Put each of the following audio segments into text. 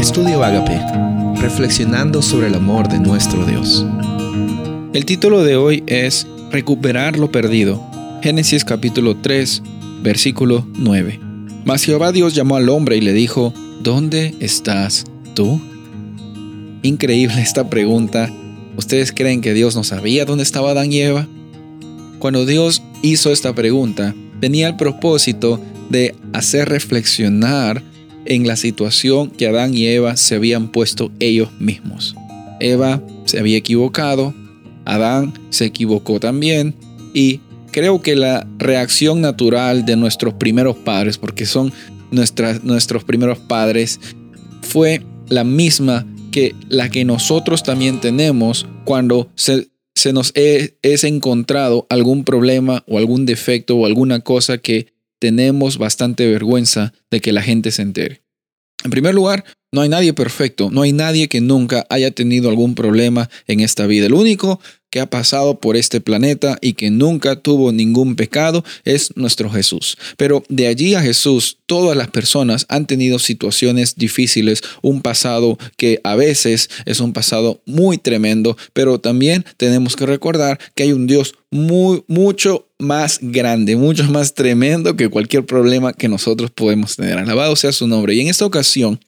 Estudio Agape, reflexionando sobre el amor de nuestro Dios. El título de hoy es Recuperar lo perdido. Génesis capítulo 3, versículo 9. Mas Jehová Dios llamó al hombre y le dijo, ¿Dónde estás tú? Increíble esta pregunta. ¿Ustedes creen que Dios no sabía dónde estaba Adán y Eva? Cuando Dios hizo esta pregunta, tenía el propósito de hacer reflexionar en la situación que Adán y Eva se habían puesto ellos mismos. Eva se había equivocado, Adán se equivocó también y creo que la reacción natural de nuestros primeros padres, porque son nuestros primeros padres, fue la misma que la que nosotros también tenemos cuando se, nos es encontrado algún problema o algún defecto o alguna cosa que tenemos bastante vergüenza de que la gente se entere. En primer lugar, no hay nadie perfecto, no hay nadie que nunca haya tenido algún problema en esta vida. El único que ha pasado por este planeta y que nunca tuvo ningún pecado es nuestro Jesús. Pero de allí a Jesús, todas las personas han tenido situaciones difíciles, un pasado que a veces es un pasado muy tremendo, pero también tenemos que recordar que hay un Dios muy, mucho más grande, mucho más tremendo que cualquier problema que nosotros podemos tener. Alabado sea su nombre. Y en esta ocasión,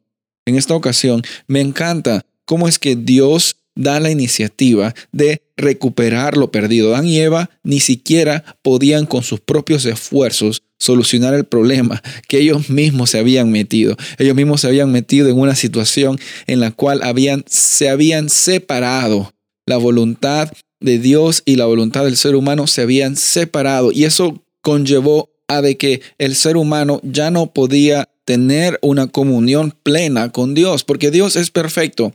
en esta ocasión, me encanta cómo es que Dios da la iniciativa de recuperar lo perdido. Dan y Eva ni siquiera podían con sus propios esfuerzos solucionar el problema que ellos mismos se habían metido. Ellos mismos se habían metido en una situación en la cual habían, se habían separado. La voluntad de Dios y la voluntad del ser humano se habían separado y eso conllevó a de que el ser humano ya no podía tener una comunión plena con Dios, porque Dios es perfecto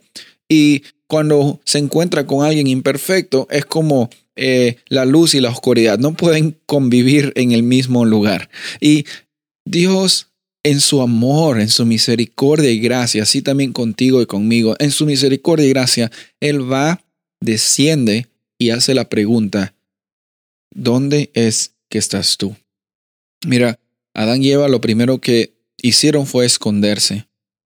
y cuando se encuentra con alguien imperfecto, es como eh, la luz y la oscuridad. No pueden convivir en el mismo lugar. Y Dios en su amor, en su misericordia y gracia, así también contigo y conmigo, en su misericordia y gracia, Él va, desciende y hace la pregunta, ¿dónde es que estás tú? Mira, Adán y Eva lo primero que hicieron fue esconderse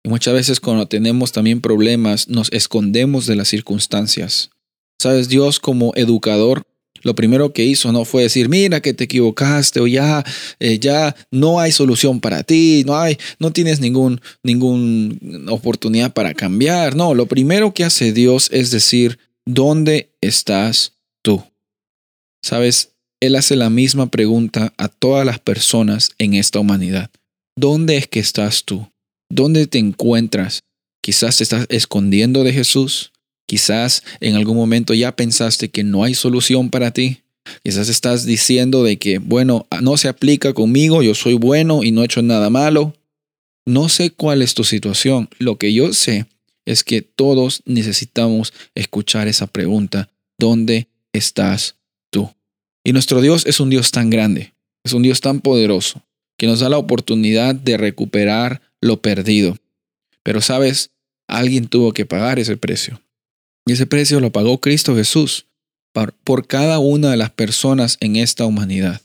muchas veces cuando tenemos también problemas, nos escondemos de las circunstancias. Sabes, Dios como educador, lo primero que hizo no fue decir, mira que te equivocaste o ya, eh, ya no hay solución para ti, no hay, no tienes ningún, ninguna oportunidad para cambiar. No, lo primero que hace Dios es decir, ¿dónde estás tú? Sabes, Él hace la misma pregunta a todas las personas en esta humanidad. ¿Dónde es que estás tú? ¿Dónde te encuentras? Quizás te estás escondiendo de Jesús. Quizás en algún momento ya pensaste que no hay solución para ti. Quizás estás diciendo de que, bueno, no se aplica conmigo, yo soy bueno y no he hecho nada malo. No sé cuál es tu situación. Lo que yo sé es que todos necesitamos escuchar esa pregunta. ¿Dónde estás tú? Y nuestro Dios es un Dios tan grande, es un Dios tan poderoso, que nos da la oportunidad de recuperar lo perdido. Pero sabes, alguien tuvo que pagar ese precio. Y ese precio lo pagó Cristo Jesús por, cada una de las personas en esta humanidad.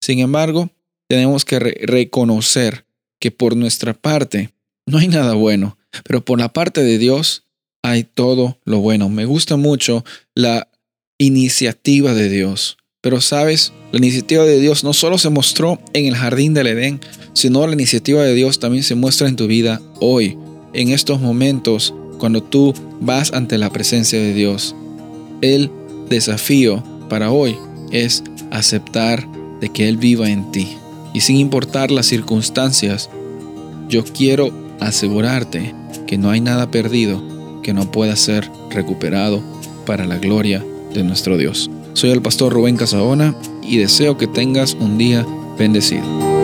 Sin embargo, tenemos que reconocer que por nuestra parte no hay nada bueno, pero por la parte de Dios hay todo lo bueno. Me gusta mucho la iniciativa de Dios. Pero sabes, la iniciativa de Dios no solo se mostró en el jardín del Edén, sino la iniciativa de Dios también se muestra en tu vida hoy, en estos momentos, cuando tú vas ante la presencia de Dios. El desafío para hoy es aceptar de que Él viva en ti. Y sin importar las circunstancias, yo quiero asegurarte que no hay nada perdido que no pueda ser recuperado para la gloria de nuestro Dios. Soy el pastor Rubén Casabona y deseo que tengas un día bendecido.